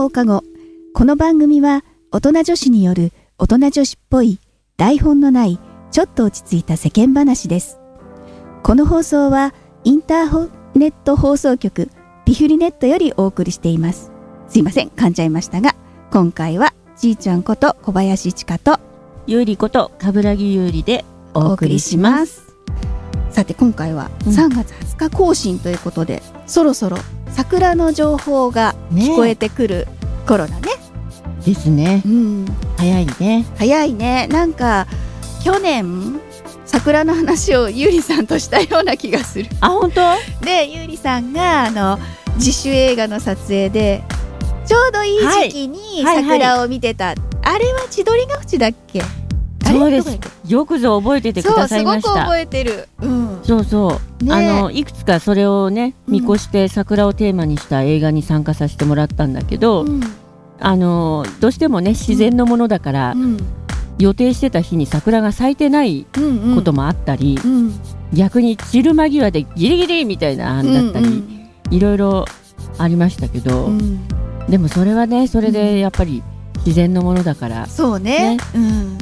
の放課後。この番組は大人女子による大人女子っぽい台本のないちょっと落ち着いた世間話です。この放送はインターネット放送局ピフリネットよりお送りしています。すいません噛んじゃいましたが今回はじいちゃんこと小林千佳とゆうりこと冠城ゆうりでお送りします。さて今回はうん3月20日更新ということで、そろそろ桜の情報が聞こえてくる頃だね。ですね。うん。早いね。早いね。なんか去年桜の話をゆうりさんとしたような気がする。あ本当？でゆうりさんがあの自主映画の撮影でちょうどいい時期にはい。はい桜を見てた、あれは千鳥ヶ淵だっけ？そうです。よくぞ覚えててけくださそうすごくいました覚えてる。うんそうそう、ね。あのいくつかそれをねうん。見越して桜をテーマにした映画に参加させてもらったんだけど、うん。あのどうしてもね自然のものだから、うん。予定してた日に桜が咲いてないうんこともあったり、うん。逆に散る間際でギリギリみたいな案だったり、うんいろいろありましたけど、うん。でもそれはねそれうん。でやっぱり自然のものだから、そうね。ね。うん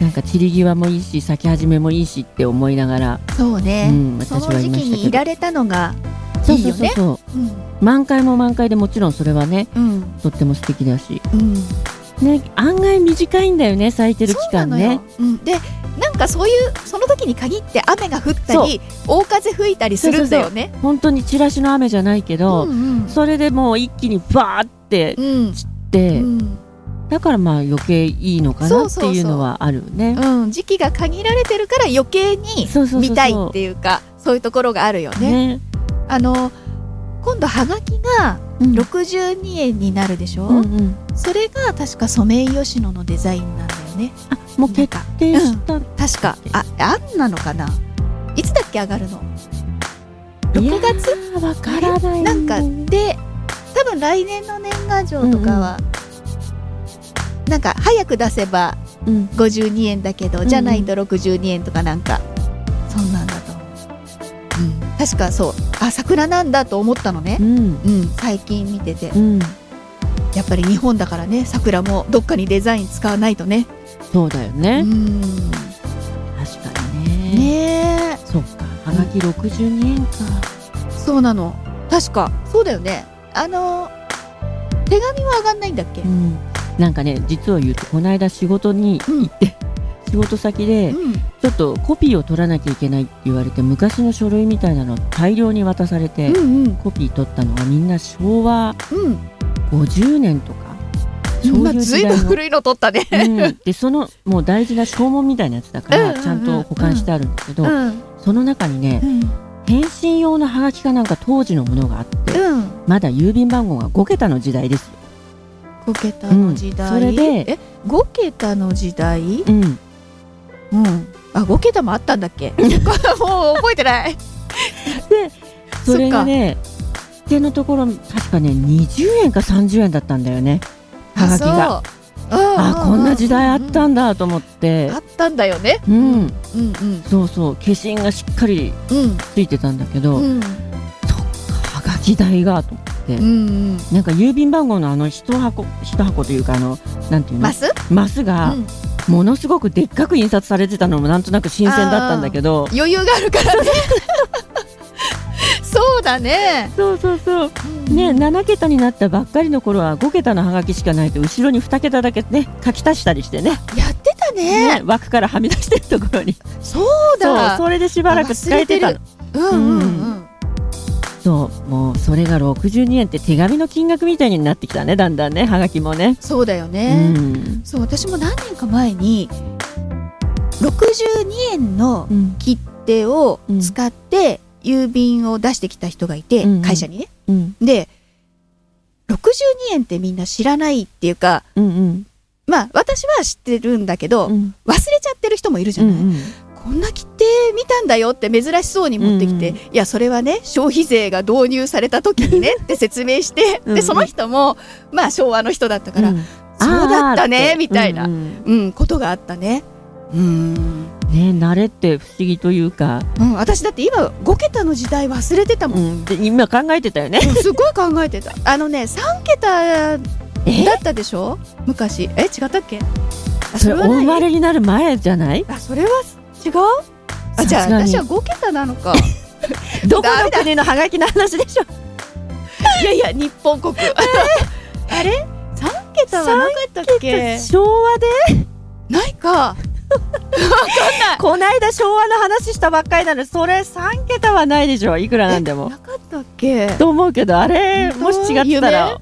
なんか散り際もいいし咲き始めもいいしって思いながら。そうね、うんその私はい時期にいられたのがそいういよね満開も満開でもちろんそれはねうん。とっても素敵だし。うん。ね案外短いんだよね咲いてる期間ね、うん、でなんかそういうその時に限って雨が降ったり大風吹いたりするんだよね。本当にチラシの雨じゃないけど、うんそれでもう一気にバーってうんで、うんだからまあ余計いいのかなっていうのはあるね。うん、時期が限られてるから余計に見たいっていうかそういうところがあるよね。ね。あの今度はがきがうん。62円になるでしょ、うんうん。それが確かソメイヨシノのデザインなんだよね。あもう決定した、確か。ああんなのかな？いつだっけ上がるの？いや6月ーわからない。なんかで多分来年の年賀状とかは、なんか早く出せばうん。52円だけど、ん。じゃないと62円とかなんか。そんなんだと。思う、うん、確かそう。あ桜なんだと思ったのね。う、ん。うん、最近見てて。うん。やっぱり日本だからね。桜もどっかにデザイン使わないとね。そうだようね、ん。確かにね。ね。そっか。はがき62円か、えそうなの。確か。そうだよね。あの手紙は上がんないんだっけ、うん、なんかね実を言うとこの間仕事に行って、仕事先でうん。ちょっとコピーを取らなきゃいけないって言われて昔の書類みたいなの大量に渡されて、うんうん。コピー取ったのがみんな昭和うん。50年とかそうまあいうずいぶん時代の、古いの取ったね。うん、でそのもう大事な証文みたいなやつだかうんうんうん。らちゃんと保管してあるんだけど、うん。その中にねうん。返信用のハガキかなんか当時のものがあって、うん。まだ郵便番号が5桁の時代ですよ。5桁の時代、うんそれでえ5桁の時代？うん、うん。あ5桁もあったんだっけ？もう覚えてない。それがね手のところ確かね20円か30円だったんだよね。はがきが。あそう。あこんな時代あったんんだと思って。あったんだよね。うんうんうん。そうそう。消印がしっかりうん。ついてたんだけど、うん。そっかはがき代がと思って、うんうん。なんか郵便番号のあの一箱一箱というかあのなんていうの？マス？マスがうん。ものすごくでっかく印刷されてたのもなんとなく新鮮だったんだけど。余裕があるからね。そうだね。そうそうそう。ね7桁になったばっかりの頃は5桁のハガキしかないと後ろに2桁だけね書き足したりしてね。やってたね。ね枠からはみ出してるところに。そうだ。それでしばらく使えてたの。うんうん。うんそうもうそれが62円って手紙の金額みたいになってきたねだんだんねはがきもね。そうだようね、ん。そう私も何年か前に62円のうん。切手を使って郵便を出してきた人がいて、うん会社にね。うん。で62円ってみんな知らないっていうかうんうん。まあ私は知ってるんだけど、うん。忘れちゃってる人もいるじゃない、うんこんな切手見たんだよって珍しそうに持ってきて、うんいやそれはね消費税が導入された時にね って説明してうんでその人もまあ昭和の人だったから、うん。そうだったねみたいなうんうん。うん、ことがあったね。うん、ね慣れって不思議というか、うん、私だって今5桁の時代忘れてたもん、うん、で今考えてたよね。すごい考えてた。あのね3桁だえったでしょ？昔。え違ったっけ？あそれおはない？生まれになる前じゃない？あそれは違う？あじゃあ私は5桁なのか。どこの国のハガキの話でしょ いやいや日本国、あれ？3桁はなかったっけ？昭和で？ないか。こないだ昭和の話したばっかりなのにそれ3桁はないでしょいくらなんでも。なかったっけ？と思うけどあれもし違ってたら。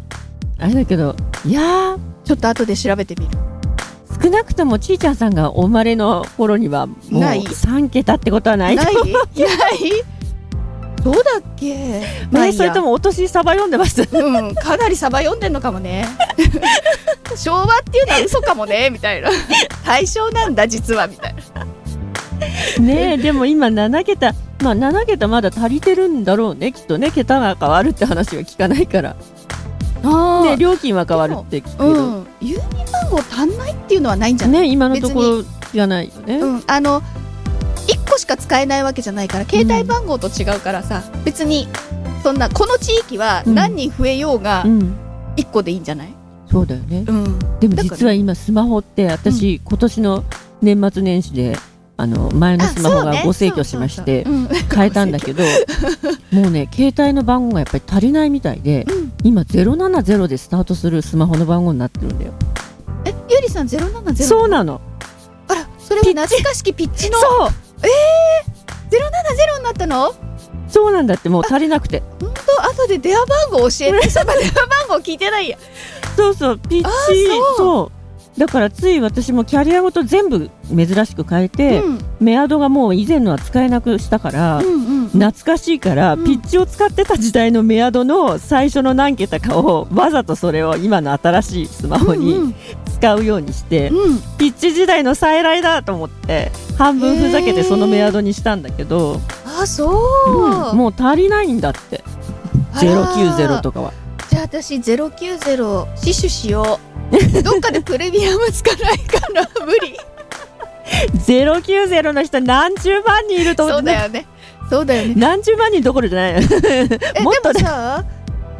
あれだけどいやー。ちょっと後で調べてみる少なくともちーちゃんさんがお生まれの頃にはもうない。3桁ってことはないない？ない？どうだっけ？まあねそれともお年サバ読んでます？うん、かなりサバ読んでんのかもね。昭和っていうのは嘘かもねみたいな。大正なんだ実はみたいな。ねえでも今7桁まあ7桁まだ足りてるんだろうねきっとね。桁が変わるって話は聞かないから。あね料金は変わるって聞くけど、うん、郵便番号足んないっていうのはないんじゃない、ね今のところじゃないよね、うん、あの1個しか使えないわけじゃないから携帯番号と違うからさ、別にそんなこの地域は何人増えようがうん。1個でいいんじゃない、そうだよね。うん、でも実は今スマホって私、今年の年末年始であの前のスマホがご請挙しまして変えたんだけど もうね携帯の番号がやっぱり足りないみたいでうん今070でスタートするスマホの番号になってるんだよ。えゆりさん070そうなの。あらそれは懐かしきピッチの？そう。070になったの？そうなんだってもう足りなくて。本当？後で電話番号教えて。そんな電話番号聞いてないや。そうそうピッチ。そう。だからつい私もキャリアごと全部珍しく変えて、うん。メアドがもう以前のは使えなくしたから、うんうん懐かしいから、うん。ピッチを使ってた時代のメアドの最初の何桁かをわざとそれを今の新しいスマホうんに使うようにして、うん。ピッチ時代の再来だと思って半分ふざけてそのメアドにしたんだけど、あそう、うんもう足りないんだって。あら090とかは。じゃあ私090死守しよう。どっかでプレミアムつかないかな無理。090の人何十万人いると思そうってだよねそうだよね。何十万人どころじゃない。もっとね。もさ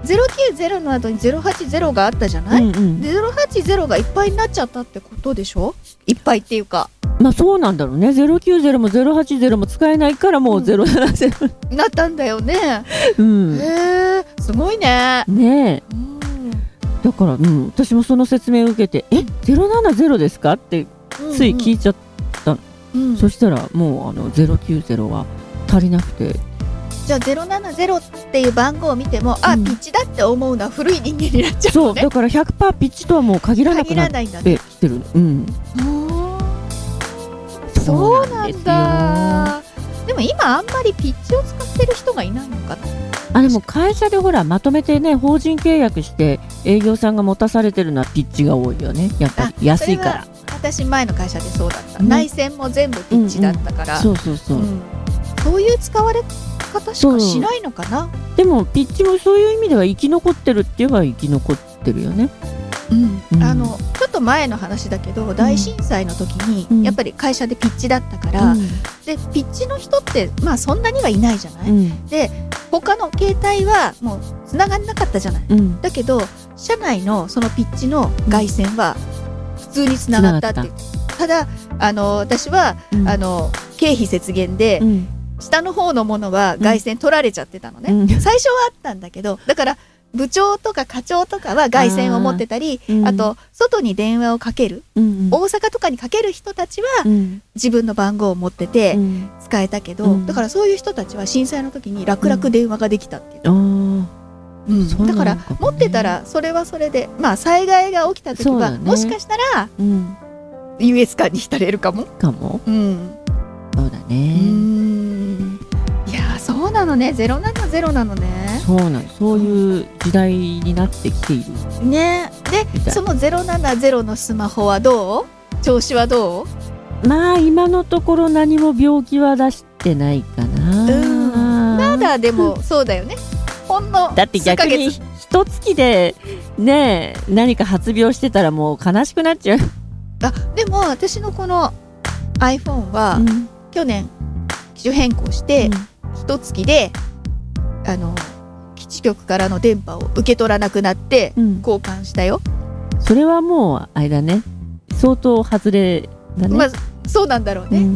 090の後に080があったじゃない、うんうん。で080がいっぱいになっちゃったってことでしょ？いっぱいっていうか。まあそうなんだろうね。090も080も使えないからもう070、なったんだよね、うん。へえすごいね。ねえ。うん。だから、うん、私もその説明を受けて「え？070ですか?」ってつい聞いちゃっうん。そしたらもうあの090は足りなくて。じゃあ070っていう番号を見ても、あうん。ピッチだって思うのは古い人間になっちゃうのね。そうだから100%ピッチとはもう限らなく限なってきてる。うん。そうなんだ。でも今あんまりピッチを使ってる人がいないのかな。あでも会社でほらまとめてね法人契約して営業さんが持たされてるのはピッチが多いよね。やっぱり安いから。私前の会社でそうだった、ね内線も全部ピッチだったから、そうそうそう、うんそういう使われ方しかしないのかな？でもピッチもそういう意味では生き残ってるって言えば生き残ってるよね。うん。あのちょっと前の話だけど大震災の時に、うん。やっぱり会社でピッチだったから、でピッチの人ってまあそんなにはいないじゃない、うん。で他の携帯はもう繋がんなかったじゃない？うん。だけど社内のそのピッチの外線は普通に繋がったってただあの私は、うん。あの経費節減で、うん下の方のものは外線取られちゃってたのね、うん。最初はあったんだけどだから部長とか課長とかは外線を持ってたりあー。うん。あと外に電話をかける。うん大阪とかにかける人たちはうん。自分の番号を持っててうん。使えたけど、うん。だからそういう人たちは震災の時に楽々電話ができたっていう、うん。だから持ってたらそれはそれでまあ災害が起きた時は、もしかしたらうん。優越感に浸れるかも。かも。うん。そうだうねのね070なのね。そうなの。そういう時代になってきている。ね。でその070のスマホはどう？調子はどう？まあ今のところ何も病気は出してないかな、うん。まだでもそうだよね。ほんのだって逆に一月でねえ何か発病してたらもう悲しくなっちゃう。月あでも私のこの iPhone はうん。去年機種変更して一月であの基地局からの電波を受け取らなくなってうん。交換したよ、それはもうあれだね。相当外れだね、まあそうなんだろうね、うん。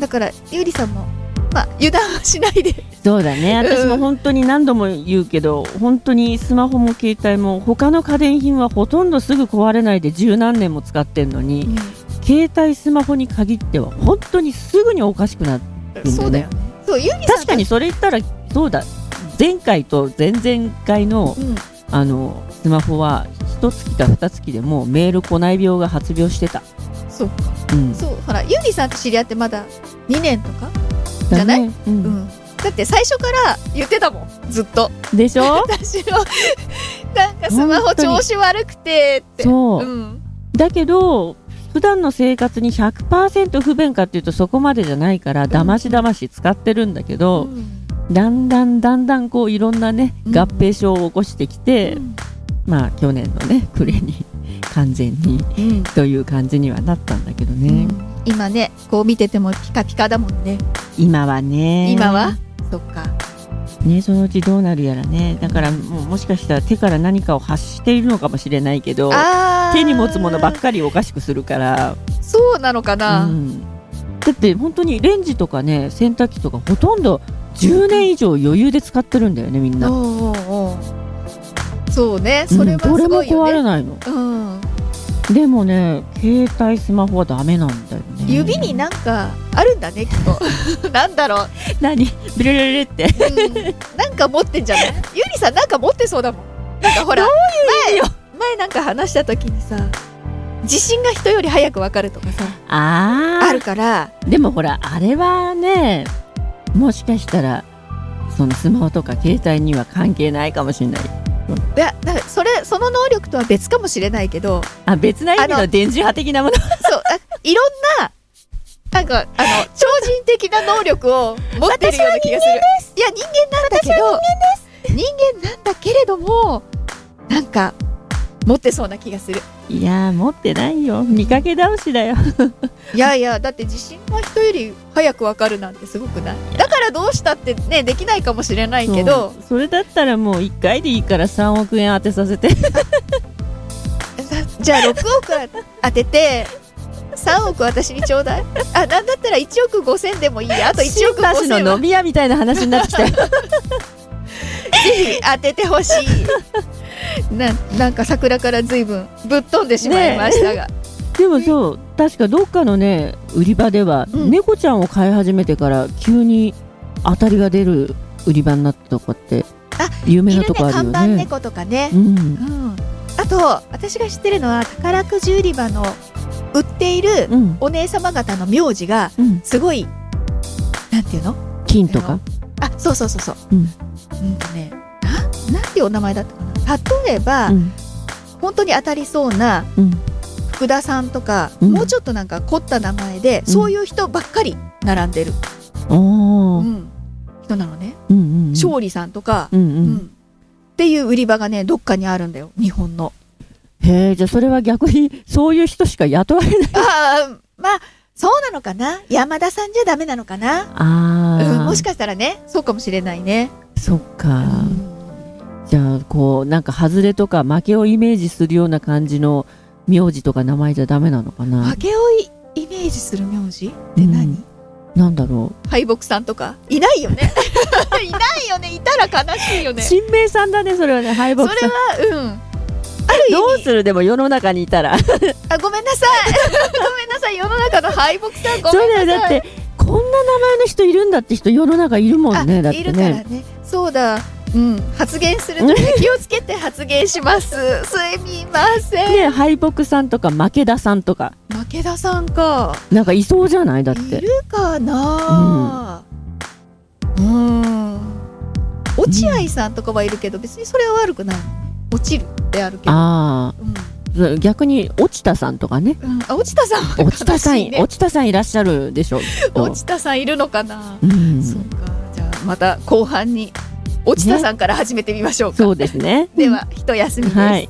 だからゆうりさんもまあ油断はしないで。そうだね。私も本当に何度も言うけど、本当にスマホも携帯も他の家電品はほとんどすぐ壊れないで十何年も使ってんのに、携帯スマホに限っては本当にすぐにおかしくなってそうだよねそうゆうりさん確かにそれ言ったらそうだ。前回と前々回のうん。あのスマホは一月か二月でもうメール来ない病が発病してた、そううん、そうほらゆうりさんと知り合ってまだ2年とか？じゃない？うん。うん。だって最初から言ってたもんずっと。でしょ？私のなんかスマホ調子悪くてって。そう、うん。だけど普段の生活に100%不便かっていうとそこまでじゃないからだましだまし使ってるんだけど、だんだんだんだんこういろんなねうん。合併症を起こしてきて、うん。まあ去年のね暮れに完全にうん。という感じにはなったんだけどね、今ねこう見ててもピカピカだもんね。今はね。今は？そっか。ねそのうちどうなるやらね。だからもしかしたら手から何かを発しているのかもしれないけど手に持つものばっかりおかしくするから、そうなのかな、うん、だって本当にレンジとかね洗濯機とかほとんど10年以上余裕で使ってるんだよねみんな、そうねそれはすうんどれもごいよね、壊れないの。うん、でもね携帯スマホはダメなんだよね。指になんかあるんだねきっと。なんだろう、何？ビルルルルって。うん、なんか持ってんじゃない？ゆりさんなんか持ってそうだもん。なんかほら前前なんか話した時にさ地震が人より早くわかるとかさああるからーでもほらあれはねもしかしたらそのスマホとか携帯には関係ないかもしれない。いやだからそれその能力とは別かもしれないけどあ別な意味あのの電磁波的なもの？そうあいろんななんかあの超人的な能力を持ってるような気がする。いや人間なんだけど人間なんだけれどもなんか持ってそうな気がする。いやー持ってないよ。見かけ倒しだよ。いやいやだって地震が人より早くわかるなんてすごくない？だからどうしたってねできないかもしれないけど。それだったらもう1回でいいから3億円当てさせて。じゃあ6億当てて3億私にちょうだい？あなんだったら1億5千でもいいや。あと1億5新橋の飲み屋みたいな話になってきたよ。ぜひ当ててほしい ななんか桜からずいぶんぶっ飛んでしまいましたが、でもそう確かどっかのね売り場では、うん。猫ちゃんを飼い始めてから急に当たりが出る売り場になったとかってあ有名なとこある看板よね。猫とかね。う、ん。うん、あと私が知ってるのは宝くじ売り場の売っているうん。お姉様方の名字がうん。すごいなんていうの？金とか？あそうそうそうそう。うん。うんとねななんていうお名前だったかな？例えば、うん。本当に当たりそうなうん。福田さんとか、うん。もうちょっとなんか凝った名前で、うん。そういう人ばっかり並んでる、うん。人なのね、うんうんうん。勝利さんとか、うんううん。んっていう売り場がねどっかにあるんだよ日本の。へえじゃあそれは逆にそういう人しか雇われない。ああまあそうなのかな。山田さんじゃダメなのかな、あー、うん、もしかしたらねそうかもしれないね、そっか、うんじゃあこうなんか外れとか負けをイメージするような感じの名字とか名前じゃダメなのかな？負けをイイメージする名字？って何、うんなんだろ敗北さんとか？いないよね。いないよね。いたら悲しいよう、ね。そ新名さんだねそれはね。敗北れさん。はうん。ある意どう味する？でも世の中にいたら。あごめんなさい。ごめんなさい。世の中の敗北さんごそうめんなさい。だよ。だってこんな名前の人いるんだって人世の中いるもんね。だっいてね。るからね。そうだうん。発言すると気をつけて発言します。すみません、ね敗北さんとか負け田さんとか。負田さんか。なんかいそうじゃない？だって。いるかな？うん。落合さんとかはいるけど別にそれは悪くない。落ちるってあるけど。あうん。あ逆に落ちたさんとかね。うん、あ落ちたさんは落ちたさん、落ちたさんいらっしゃるでしょきっと。落ちたさんいるのかな、うん。そうか。じゃあまた後半に落ちたさんから始めてみましょうか、そうですね。では一休みです、はい